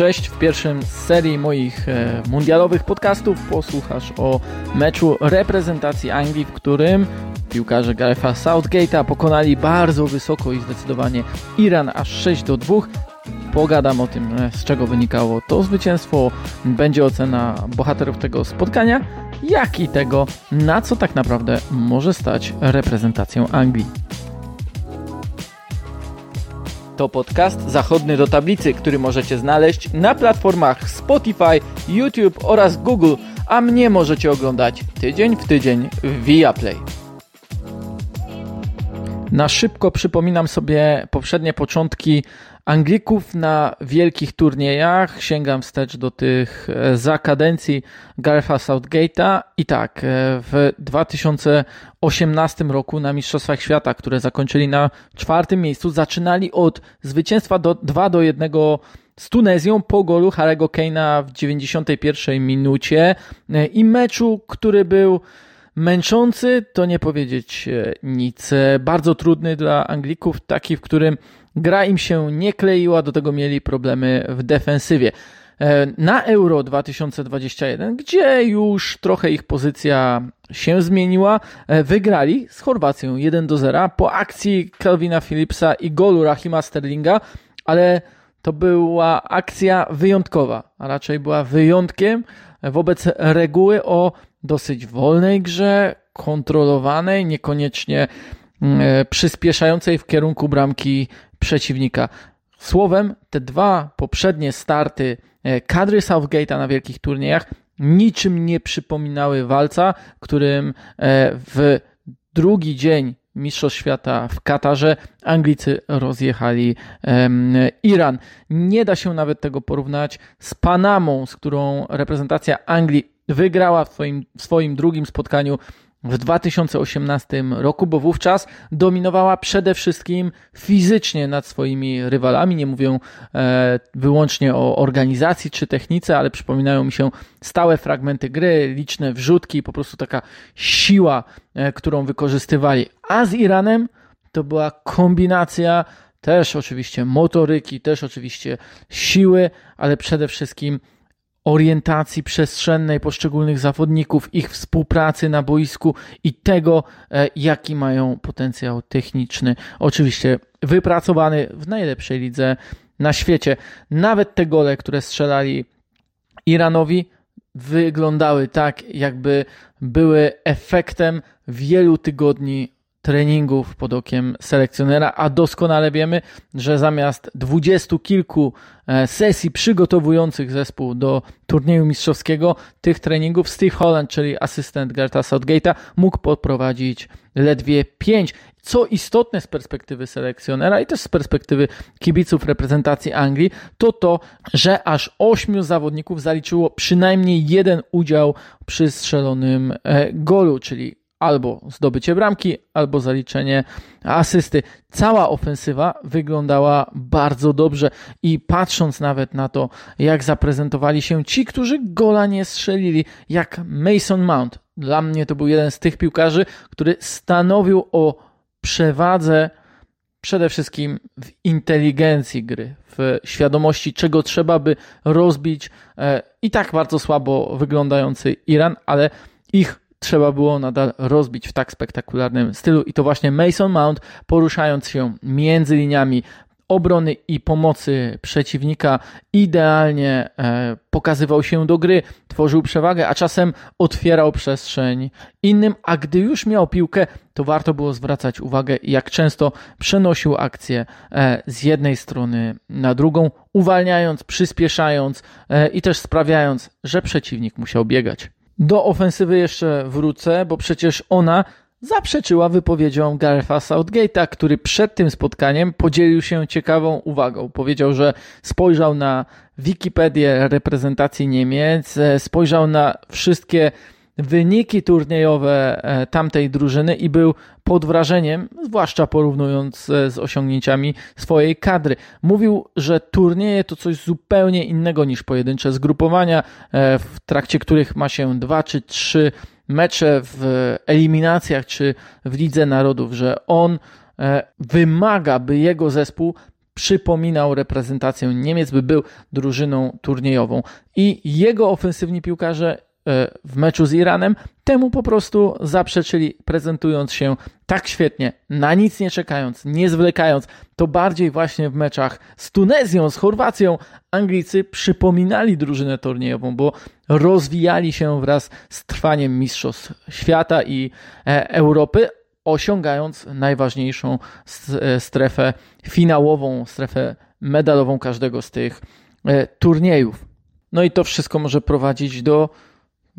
Cześć, w pierwszym z serii moich e, mundialowych podcastów posłuchasz o meczu reprezentacji Anglii, w którym piłkarze Garetha Southgate'a pokonali bardzo wysoko i zdecydowanie Iran aż 6 do 2. Pogadam o tym, e, z czego wynikało to zwycięstwo. Będzie ocena bohaterów tego spotkania, jak i tego, na co tak naprawdę może stać reprezentacją Anglii. To podcast zachodny do tablicy, który możecie znaleźć na platformach Spotify, YouTube oraz Google, a mnie możecie oglądać tydzień w tydzień w Viaplay. Na szybko przypominam sobie poprzednie początki Anglików na wielkich turniejach. Sięgam wstecz do tych e, za kadencji Garetha Southgate'a i tak, e, w 2018 roku na Mistrzostwach Świata, które zakończyli na czwartym miejscu, zaczynali od zwycięstwa do 2 do 1 z Tunezją po golu Harego Kane'a w 91 minucie e, i meczu, który był męczący, to nie powiedzieć nic. Bardzo trudny dla Anglików, taki, w którym gra im się nie kleiła, do tego mieli problemy w defensywie. E, na Euro 2021, gdzie już trochę ich pozycja się zmieniła, e, wygrali z Chorwacją 1 do 0 po akcji Calvina Phillipsa i golu Rahima Sterlinga, ale to była akcja wyjątkowa, a raczej była wyjątkiem wobec reguły o dosyć wolnej grze, kontrolowanej, niekoniecznie przyspieszającej w kierunku bramki przeciwnika. Słowem, te dwa poprzednie starty e, kadry Southgate'a na wielkich turniejach niczym nie przypominały walca, którym e, w drugi dzień Mistrzostw Świata w Katarze Anglicy rozjechali Iran. Nie da się nawet tego porównać z Panamą, z którą reprezentacja Anglii wygrała w swoim, w swoim drugim spotkaniu w 2018 roku, bo wówczas dominowała przede wszystkim fizycznie nad swoimi rywalami. Nie mówię e, wyłącznie o organizacji czy technice, ale przypominają mi się stałe fragmenty gry, liczne wrzutki, po prostu taka siła, e, którą wykorzystywali. A z Iranem to była kombinacja też oczywiście motoryki, też oczywiście siły, ale przede wszystkim orientacji przestrzennej poszczególnych zawodników, ich współpracy na boisku i tego, e, jaki mają potencjał techniczny. Oczywiście wypracowany w najlepszej lidze na świecie. Nawet te gole, które strzelali Iranowi, wyglądały tak, jakby były efektem wielu tygodni treningów pod okiem selekcjonera, a doskonale wiemy, że zamiast dwudziestu kilku e, sesji przygotowujących zespół do turnieju mistrzowskiego, tych treningów Steve Holland, czyli asystent Gerta Southgate'a, mógł poprowadzić ledwie pięć. Co istotne z perspektywy selekcjonera i też z perspektywy kibiców reprezentacji Anglii, to to, że aż ośmiu zawodników zaliczyło przynajmniej jeden udział przy strzelonym e, golu, czyli albo zdobycie bramki, albo zaliczenie asysty. Cała ofensywa wyglądała bardzo dobrze i patrząc nawet na to, jak zaprezentowali się ci, którzy gola nie strzelili, jak Mason Mount. Dla mnie to był jeden z tych piłkarzy, który stanowił o przewadze przede wszystkim w inteligencji gry, w świadomości, czego trzeba by rozbić e, i tak bardzo słabo wyglądający Iran, ale ich trzeba było nadal rozbić w tak spektakularnym stylu i to właśnie Mason Mount poruszając się między liniami obrony i pomocy przeciwnika idealnie e, pokazywał się do gry, tworzył przewagę, a czasem otwierał przestrzeń innym, a gdy już miał piłkę, to warto było zwracać uwagę, jak często przenosił akcję e, z jednej strony na drugą, uwalniając, przyspieszając e, i też sprawiając, że przeciwnik musiał biegać. Do ofensywy jeszcze wrócę, bo przecież ona zaprzeczyła wypowiedzią Garetha Southgate'a, który przed tym spotkaniem podzielił się ciekawą uwagą. Powiedział, że spojrzał na Wikipedię reprezentacji Niemiec, e, spojrzał na wszystkie wyniki turniejowe e, tamtej drużyny i był pod wrażeniem, zwłaszcza porównując e, z osiągnięciami swojej kadry. Mówił, że turnieje to coś zupełnie innego niż pojedyncze zgrupowania, e, w trakcie których ma się dwa czy trzy mecze w eliminacjach czy w Lidze Narodów, że on wymaga, by jego zespół przypominał reprezentację Niemiec, by był drużyną turniejową. I jego ofensywni piłkarze w meczu z Iranem temu po prostu zaprzeczyli, prezentując się tak świetnie, na nic nie czekając, nie zwlekając. To bardziej właśnie w meczach z Tunezją, z Chorwacją Anglicy przypominali drużynę turniejową, bo rozwijali się wraz z trwaniem Mistrzostw Świata i e, Europy, osiągając najważniejszą e, strefę finałową, strefę medalową każdego z tych e, turniejów. No i to wszystko może prowadzić do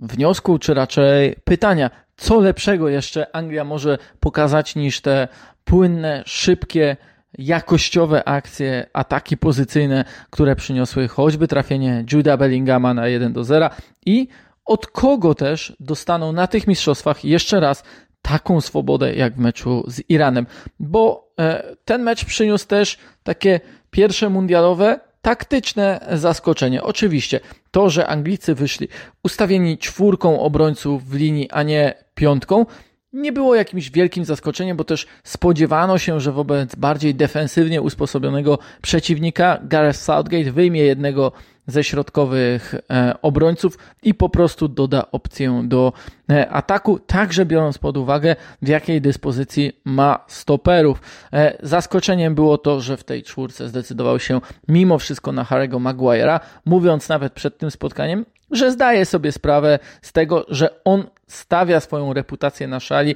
wniosku, czy raczej pytania, co lepszego jeszcze Anglia może pokazać niż te płynne, szybkie, jakościowe akcje, ataki pozycyjne, które przyniosły choćby trafienie Juda Bellingama na 1 do 0 i od kogo też dostaną na tych mistrzostwach jeszcze raz taką swobodę jak w meczu z Iranem, bo e, ten mecz przyniósł też takie pierwsze mundialowe taktyczne zaskoczenie. Oczywiście to, że Anglicy wyszli ustawieni czwórką obrońców w linii, a nie piątką, nie było jakimś wielkim zaskoczeniem, bo też spodziewano się, że wobec bardziej defensywnie usposobionego przeciwnika Gareth Southgate wyjmie jednego ze środkowych e, obrońców i po prostu doda opcję do e, ataku, także biorąc pod uwagę, w jakiej dyspozycji ma stoperów. E, zaskoczeniem było to, że w tej czwórce zdecydował się mimo wszystko na Harry'ego Maguire'a, mówiąc nawet przed tym spotkaniem, że zdaje sobie sprawę z tego, że on stawia swoją reputację na szali,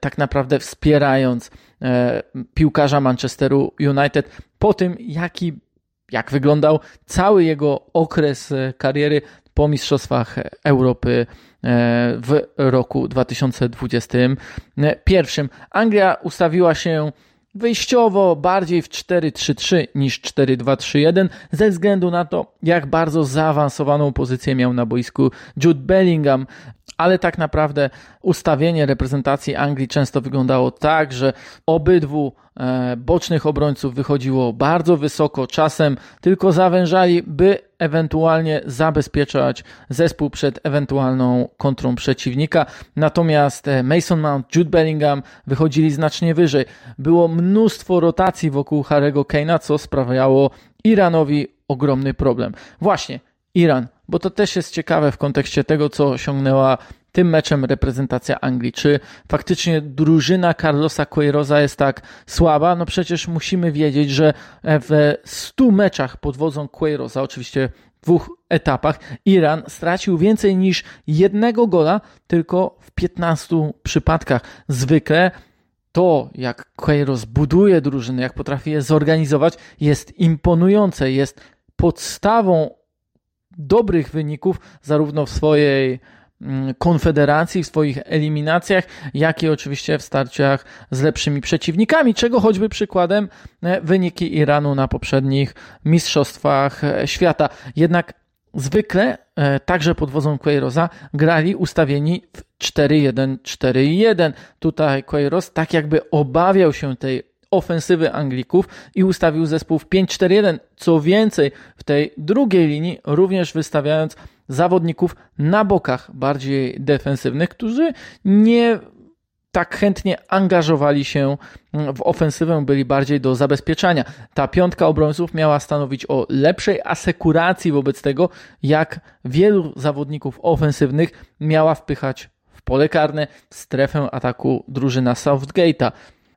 tak naprawdę wspierając piłkarza Manchesteru United po tym, jaki jak wyglądał cały jego okres e, kariery po Mistrzostwach Europy e, w roku 2021. Anglia ustawiła się wyjściowo bardziej w 4-3-3 niż 4-2-3-1 ze względu na to, jak bardzo zaawansowaną pozycję miał na boisku Jude Bellingham. Ale tak naprawdę ustawienie reprezentacji Anglii często wyglądało tak, że obydwu e, bocznych obrońców wychodziło bardzo wysoko, czasem tylko zawężali, by ewentualnie zabezpieczać zespół przed ewentualną kontrą przeciwnika. Natomiast e, Mason Mount, Jude Bellingham wychodzili znacznie wyżej. Było mnóstwo rotacji wokół Harry'ego Kane'a, co sprawiało Iranowi ogromny problem. Właśnie, Iran bo to też jest ciekawe w kontekście tego, co osiągnęła tym meczem reprezentacja Anglii. Czy faktycznie drużyna Carlosa Queiroza jest tak słaba? No przecież musimy wiedzieć, że w 100 meczach pod wodzą Queiroza, oczywiście dwóch etapach, Iran stracił więcej niż jednego gola tylko w 15 przypadkach. Zwykle to, jak Queiroz buduje drużyny, jak potrafi je zorganizować, jest imponujące, jest podstawą dobrych wyników, zarówno w swojej konfederacji, w swoich eliminacjach, jak i oczywiście w starciach z lepszymi przeciwnikami, czego choćby przykładem e, wyniki Iranu na poprzednich mistrzostwach e, świata. Jednak zwykle, e, także pod wodzą Queiroza, grali ustawieni w 4-1-4-1. Tutaj Queiroz tak jakby obawiał się tej ofensywy Anglików i ustawił zespół w 5-4-1. Co więcej, w tej drugiej linii również wystawiając zawodników na bokach bardziej defensywnych, którzy nie tak chętnie angażowali się w ofensywę, byli bardziej do zabezpieczania. Ta piątka obrońców miała stanowić o lepszej asekuracji wobec tego, jak wielu zawodników ofensywnych miała wpychać w pole karne, w strefę ataku drużyna Southgate'a.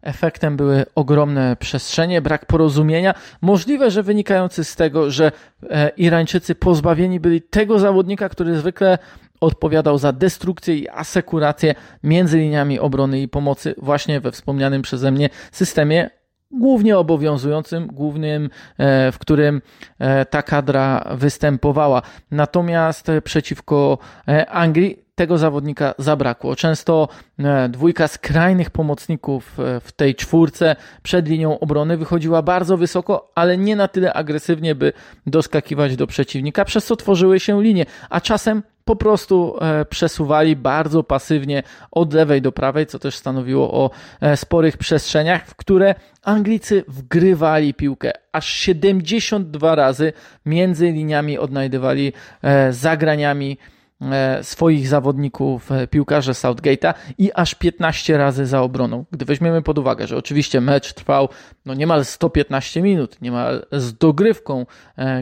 Efektem były ogromne przestrzenie, brak porozumienia, możliwe, że wynikający z tego, że e, Irańczycy pozbawieni byli tego zawodnika, który zwykle odpowiadał za destrukcję i asekurację między liniami obrony i pomocy właśnie we wspomnianym przeze mnie systemie głównie obowiązującym, głównym, e, w którym e, ta kadra występowała. Natomiast przeciwko Anglii tego zawodnika zabrakło. Często e, dwójka skrajnych pomocników e, w tej czwórce przed linią obrony wychodziła bardzo wysoko, ale nie na tyle agresywnie, by doskakiwać do przeciwnika, przez co tworzyły się linie, a czasem po prostu e, przesuwali bardzo pasywnie od lewej do prawej, co też stanowiło o sporych przestrzeniach, w które Anglicy wgrywali piłkę. Aż 72 razy między liniami odnajdywali zagraniami swoich zawodników e, piłkarze Southgate'a i aż 15 razy za obroną. Gdy weźmiemy pod uwagę, że oczywiście mecz trwał no niemal 115 minut, niemal z dogrywką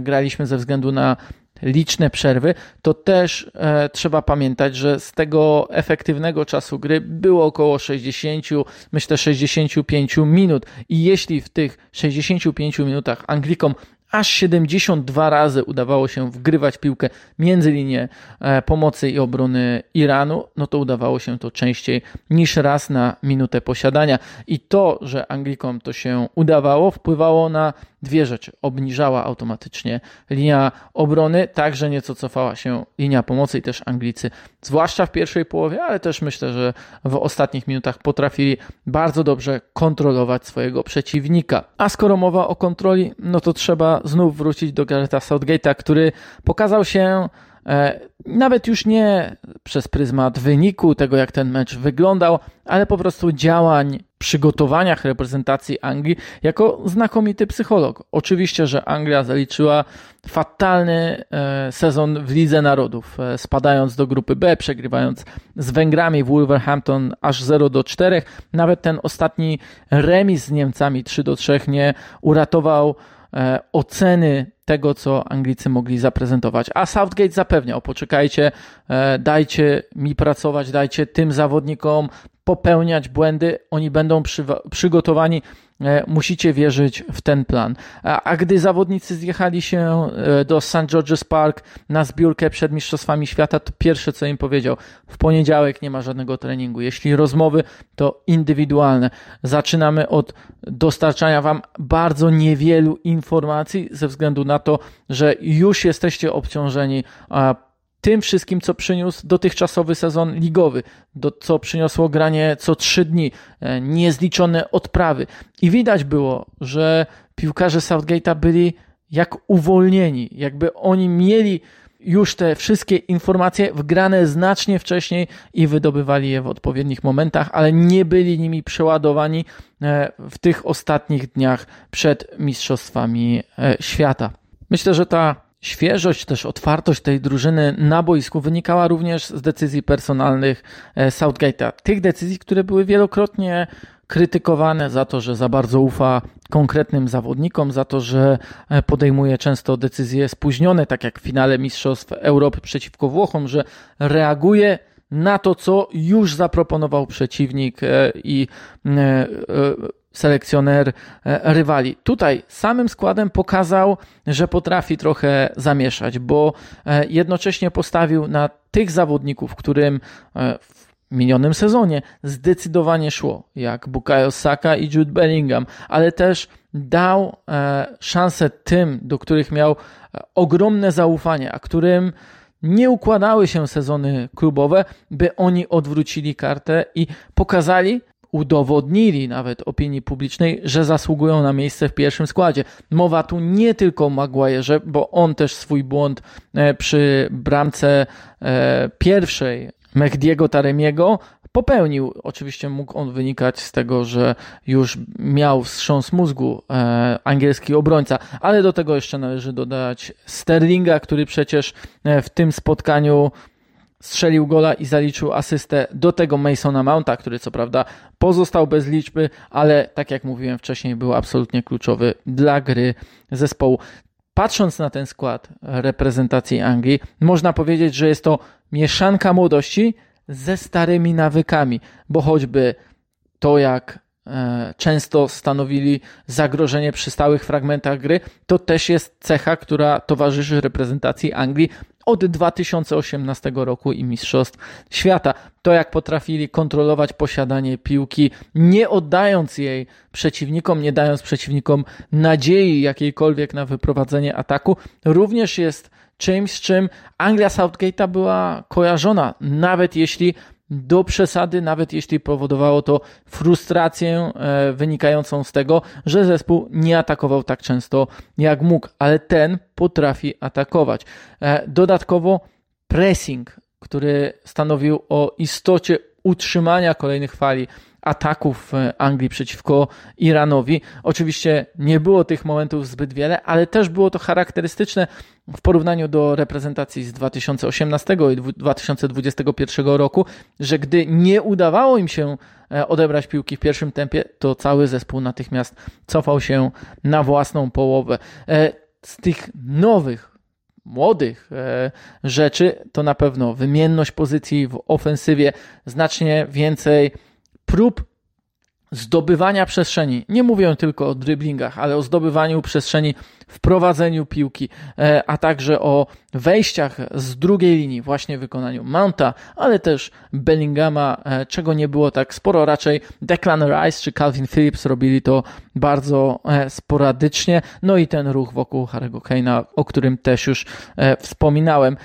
graliśmy ze względu na liczne przerwy, to też e, trzeba pamiętać, że z tego efektywnego czasu gry było około 60, myślę 65 minut i jeśli w tych 65 minutach Anglikom aż 72 razy udawało się wgrywać piłkę między linię e, pomocy i obrony Iranu, no to udawało się to częściej niż raz na minutę posiadania. I to, że Anglikom to się udawało, wpływało na dwie rzeczy. Obniżała automatycznie linia obrony, także nieco cofała się linia pomocy i też Anglicy, zwłaszcza w pierwszej połowie, ale też myślę, że w ostatnich minutach potrafili bardzo dobrze kontrolować swojego przeciwnika. A skoro mowa o kontroli, no to trzeba znów wrócić do Garetha Southgate'a, który pokazał się nawet już nie przez pryzmat wyniku, tego jak ten mecz wyglądał, ale po prostu działań, przygotowaniach reprezentacji Anglii jako znakomity psycholog. Oczywiście, że Anglia zaliczyła fatalny e, sezon w Lidze Narodów, e, spadając do grupy B, przegrywając z Węgrami w Wolverhampton aż 0 do 4. Nawet ten ostatni remis z Niemcami 3 do 3 nie uratował oceny tego, co Anglicy mogli zaprezentować. A Southgate zapewniał, poczekajcie, e, dajcie mi pracować, dajcie tym zawodnikom popełniać błędy, oni będą przy, przygotowani E, musicie wierzyć w ten plan. A gdy zawodnicy zjechali się e, do St. George's Park na zbiórkę przed Mistrzostwami Świata, to pierwsze co im powiedział, w poniedziałek nie ma żadnego treningu. Jeśli rozmowy, to indywidualne. Zaczynamy od dostarczania Wam bardzo niewielu informacji ze względu na to, że już jesteście obciążeni tym wszystkim, co przyniósł dotychczasowy sezon ligowy, do, co przyniosło granie co trzy dni, e, niezliczone odprawy. I widać było, że piłkarze Southgate'a byli jak uwolnieni, jakby oni mieli już te wszystkie informacje wgrane znacznie wcześniej i wydobywali je w odpowiednich momentach, ale nie byli nimi przeładowani e, w tych ostatnich dniach przed Mistrzostwami e, Świata. Myślę, że ta Świeżość, też otwartość tej drużyny na boisku wynikała również z decyzji personalnych e, Southgate'a. Tych decyzji, które były wielokrotnie krytykowane za to, że za bardzo ufa konkretnym zawodnikom, za to, że e, podejmuje często decyzje spóźnione, tak jak w finale Mistrzostw Europy przeciwko Włochom, że reaguje na to, co już zaproponował przeciwnik e, i selekcjoner e, rywali. Tutaj samym składem pokazał, że potrafi trochę zamieszać, bo e, jednocześnie postawił na tych zawodników, którym e, w minionym sezonie zdecydowanie szło, jak Bukayo Saka i Jude Bellingham, ale też dał szansę tym, do których miał ogromne zaufanie, a którym nie układały się sezony klubowe, by oni odwrócili kartę i pokazali, udowodnili nawet opinii publicznej, że zasługują na miejsce w pierwszym składzie. Mowa tu nie tylko o Maguire'ze, bo on też swój błąd e, przy bramce e, pierwszej Mehdiego Taremiego popełnił. Oczywiście mógł on wynikać z tego, że już miał wstrząs mózgu e, angielski obrońca, ale do tego jeszcze należy dodać Sterlinga, który przecież w tym spotkaniu strzelił gola i zaliczył asystę do tego Masona Mounta, który co prawda pozostał bez liczby, ale tak jak mówiłem wcześniej, był absolutnie kluczowy dla gry zespołu. Patrząc na ten skład reprezentacji Anglii, można powiedzieć, że jest to mieszanka młodości ze starymi nawykami, bo choćby to, jak często stanowili zagrożenie przy stałych fragmentach gry, to też jest cecha, która towarzyszy reprezentacji Anglii od 2018 roku i Mistrzostw Świata. To, jak potrafili kontrolować posiadanie piłki, nie oddając jej przeciwnikom, nie dając przeciwnikom nadziei jakiejkolwiek na wyprowadzenie ataku, również jest czymś, z czym Anglia Southgate'a była kojarzona, nawet jeśli do przesady, nawet jeśli powodowało to frustrację e, wynikającą z tego, że zespół nie atakował tak często jak mógł, ale ten potrafi atakować. E, dodatkowo pressing, który stanowił o istocie utrzymania kolejnych fali ataków Anglii przeciwko Iranowi. Oczywiście nie było tych momentów zbyt wiele, ale też było to charakterystyczne w porównaniu do reprezentacji z 2018 i 2021 roku, że gdy nie udawało im się e, odebrać piłki w pierwszym tempie, to cały zespół natychmiast cofał się na własną połowę. E, z tych nowych, młodych e, rzeczy to na pewno wymienność pozycji w ofensywie, znacznie więcej prób zdobywania przestrzeni. Nie mówię tylko o driblingach, ale o zdobywaniu przestrzeni w prowadzeniu piłki, e, a także o wejściach z drugiej linii, właśnie w wykonaniu Mounta, ale też Bellingama, e, czego nie było tak sporo. Raczej Declan Rice czy Calvin Phillips robili to bardzo e, sporadycznie. No i ten ruch wokół Harry'ego Kane'a, o którym też już wspominałem.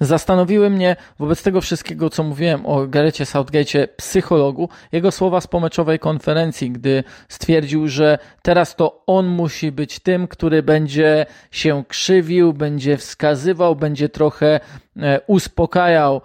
Zastanowiły mnie wobec tego wszystkiego, co mówiłem o Garecie Southgate'cie, psychologu, jego słowa z pomeczowej konferencji, gdy stwierdził, że teraz to on musi być tym, który będzie się krzywił, będzie wskazywał, będzie trochę E, uspokajał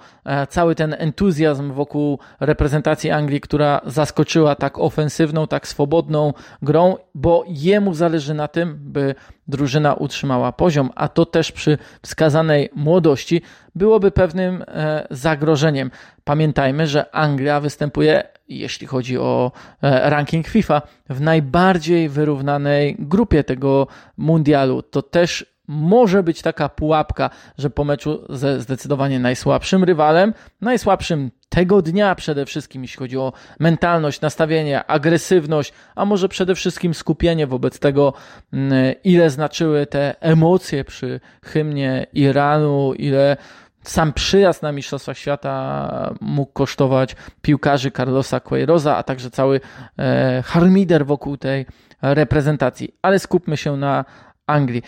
cały ten entuzjazm wokół reprezentacji Anglii, która zaskoczyła tak ofensywną, tak swobodną grą, bo jemu zależy na tym, by drużyna utrzymała poziom, a to też przy wskazanej młodości byłoby pewnym e, zagrożeniem. Pamiętajmy, że Anglia występuje, jeśli chodzi o ranking FIFA, w najbardziej wyrównanej grupie tego mundialu. To też może być taka pułapka, że po meczu ze zdecydowanie najsłabszym rywalem, najsłabszym tego dnia przede wszystkim, jeśli chodzi o mentalność, nastawienie, agresywność, a może przede wszystkim skupienie wobec tego, mm, ile znaczyły te emocje przy hymnie Iranu, ile sam przyjazd na Mistrzostwa Świata mógł kosztować piłkarzy Carlosa Queiroza, a także cały e, harmider wokół tej reprezentacji. Ale skupmy się na Anglii.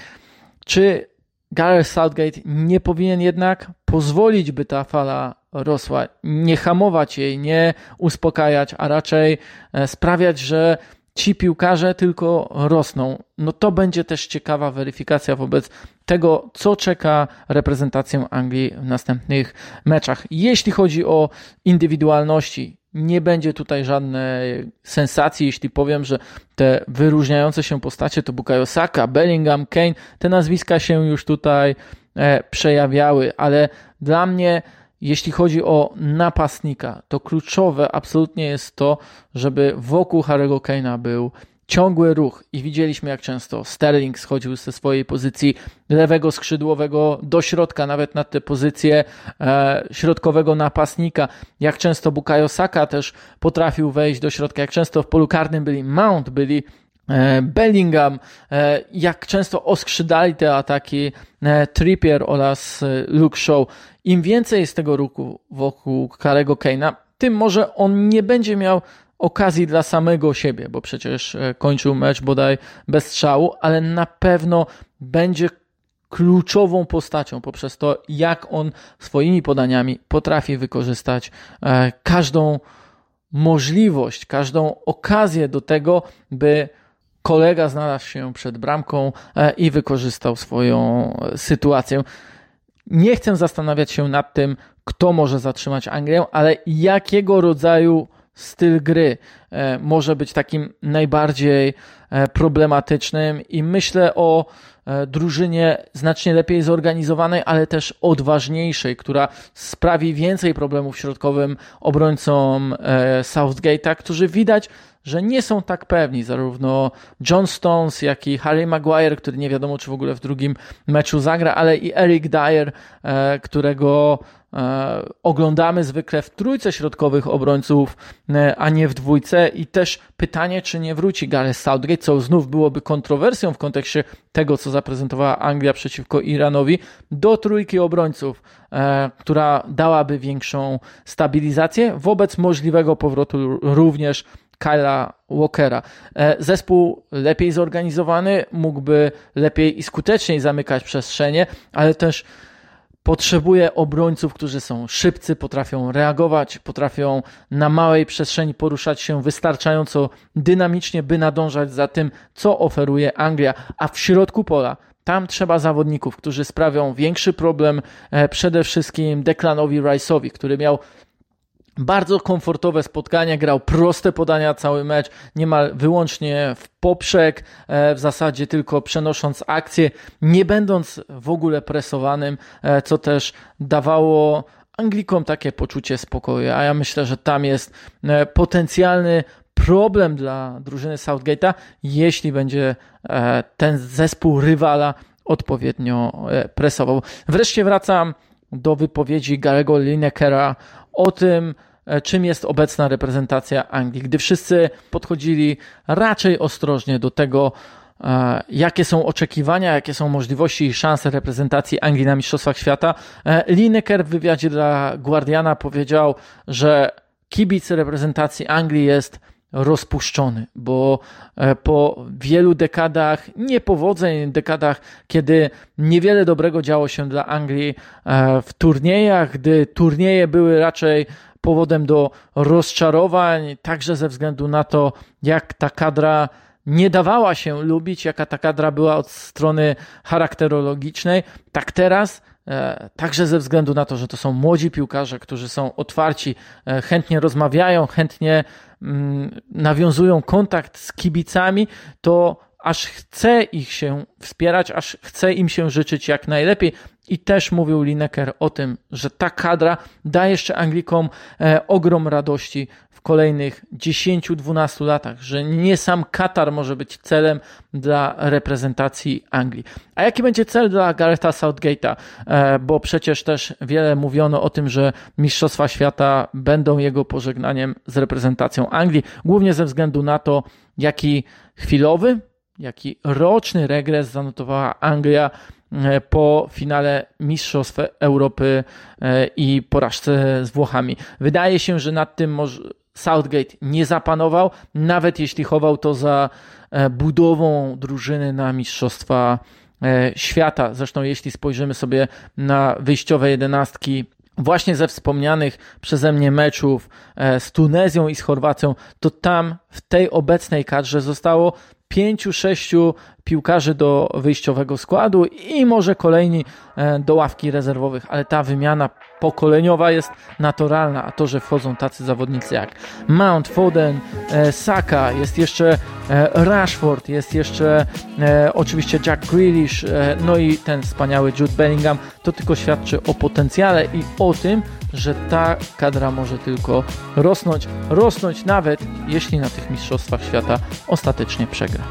Czy Gareth Southgate nie powinien jednak pozwolić, by ta fala rosła, nie hamować jej, nie uspokajać, a raczej e, sprawiać, że ci piłkarze tylko rosną. No to będzie też ciekawa weryfikacja wobec tego, co czeka reprezentację Anglii w następnych meczach. Jeśli chodzi o indywidualności, nie będzie tutaj żadnej sensacji, jeśli powiem, że te wyróżniające się postacie to Bukayo Saka, Bellingham, Kane, te nazwiska się już tutaj e, przejawiały, ale dla mnie jeśli chodzi o napastnika, to kluczowe absolutnie jest to, żeby wokół Harry'ego Kane'a był ciągły ruch i widzieliśmy jak często Sterling schodził ze swojej pozycji lewego skrzydłowego do środka, nawet na tę pozycję e, środkowego napastnika, jak często Bukayo Saka też potrafił wejść do środka, jak często w polu karnym byli Mount, byli e, Bellingham, e, jak często oskrzydali te ataki Trippier oraz Luke Shaw. Im więcej jest tego ruchu wokół Karego Kane'a, tym może on nie będzie miał okazji dla samego siebie, bo przecież e, kończył mecz bodaj bez strzału, ale na pewno będzie kluczową postacią poprzez to, jak on swoimi podaniami potrafi wykorzystać e, każdą możliwość, każdą okazję do tego, by kolega znalazł się przed bramką e, i wykorzystał swoją sytuację. Nie chcę zastanawiać się nad tym, kto może zatrzymać Anglię, ale jakiego rodzaju styl gry e, może być takim najbardziej e, problematycznym i myślę o e, drużynie znacznie lepiej zorganizowanej, ale też odważniejszej, która sprawi więcej problemów środkowym obrońcom Southgate'a, którzy widać, że nie są tak pewni. Zarówno John Stones, jak i Harry Maguire, który nie wiadomo, czy w ogóle w drugim meczu zagra, ale i Eric Dyer, którego oglądamy zwykle w trójce środkowych obrońców, e, a nie w dwójce. I też pytanie, czy nie wróci Gareth Southgate, co znów byłoby kontrowersją w kontekście tego, co zaprezentowała Anglia przeciwko Iranowi, do trójki obrońców, e, która dałaby większą stabilizację wobec możliwego powrotu również Kyla Walkera. Zespół lepiej zorganizowany mógłby lepiej i skuteczniej zamykać przestrzenie, ale też potrzebuje obrońców, którzy są szybcy, potrafią reagować, potrafią na małej przestrzeni poruszać się wystarczająco dynamicznie, by nadążać za tym, co oferuje Anglia, a w środku pola tam trzeba zawodników, którzy sprawią większy problem e, przede wszystkim Declanowi Rice'owi, który miał bardzo komfortowe spotkanie, grał proste podania cały mecz, niemal wyłącznie w poprzek, e, w zasadzie tylko przenosząc akcję, nie będąc w ogóle presowanym, e, co też dawało Anglikom takie poczucie spokoju, a ja myślę, że tam jest e, potencjalny problem dla drużyny Southgate'a, jeśli będzie ten zespół rywala odpowiednio presował. Wreszcie wracam do wypowiedzi Garego Linekera o tym, e, czym jest obecna reprezentacja Anglii. Gdy wszyscy podchodzili raczej ostrożnie do tego, e, jakie są oczekiwania, jakie są możliwości i szanse reprezentacji Anglii na Mistrzostwach Świata, e, Lineker w wywiadzie dla Guardiana powiedział, że kibic reprezentacji Anglii jest rozpuszczony, bo e, po wielu dekadach niepowodzeń, dekadach, kiedy niewiele dobrego działo się dla Anglii e, w turniejach, gdy turnieje były raczej powodem do rozczarowań, także ze względu na to, jak ta kadra nie dawała się lubić, jaka ta kadra była od strony charakterologicznej, tak teraz Także ze względu na to, że to są młodzi piłkarze, którzy są otwarci, chętnie rozmawiają, chętnie Mm, nawiązują kontakt z kibicami, to aż chce ich się wspierać, aż chce im się życzyć jak najlepiej. I też mówił Lineker o tym, że ta kadra da jeszcze Anglikom e, ogrom radości kolejnych 10-12 latach, że nie sam Katar może być celem dla reprezentacji Anglii. A jaki będzie cel dla Garetha Southgate'a? E, bo przecież też wiele mówiono o tym, że Mistrzostwa Świata będą jego pożegnaniem z reprezentacją Anglii, głównie ze względu na to, jaki chwilowy, jaki roczny regres zanotowała Anglia e, po finale Mistrzostw Europy e, i porażce z Włochami. Wydaje się, że nad tym może Southgate nie zapanował, nawet jeśli chował to za e, budową drużyny na Mistrzostwa Świata. Zresztą, jeśli spojrzymy sobie na wyjściowe jedenastki właśnie ze wspomnianych przeze mnie meczów z Tunezją i z Chorwacją, to tam w tej obecnej kadrze zostało pięciu, sześciu piłkarzy do wyjściowego składu i może kolejni e, do ławki rezerwowych, ale ta wymiana pokoleniowa jest naturalna, a to, że wchodzą tacy zawodnicy jak Mount, Foden, e, Saka, jest jeszcze e, Rashford, jest jeszcze oczywiście Jack Grealish, no i ten wspaniały Jude Bellingham, to tylko świadczy o potencjale i o tym, że ta kadra może tylko rosnąć, rosnąć nawet jeśli na tych mistrzostwach świata ostatecznie przegra.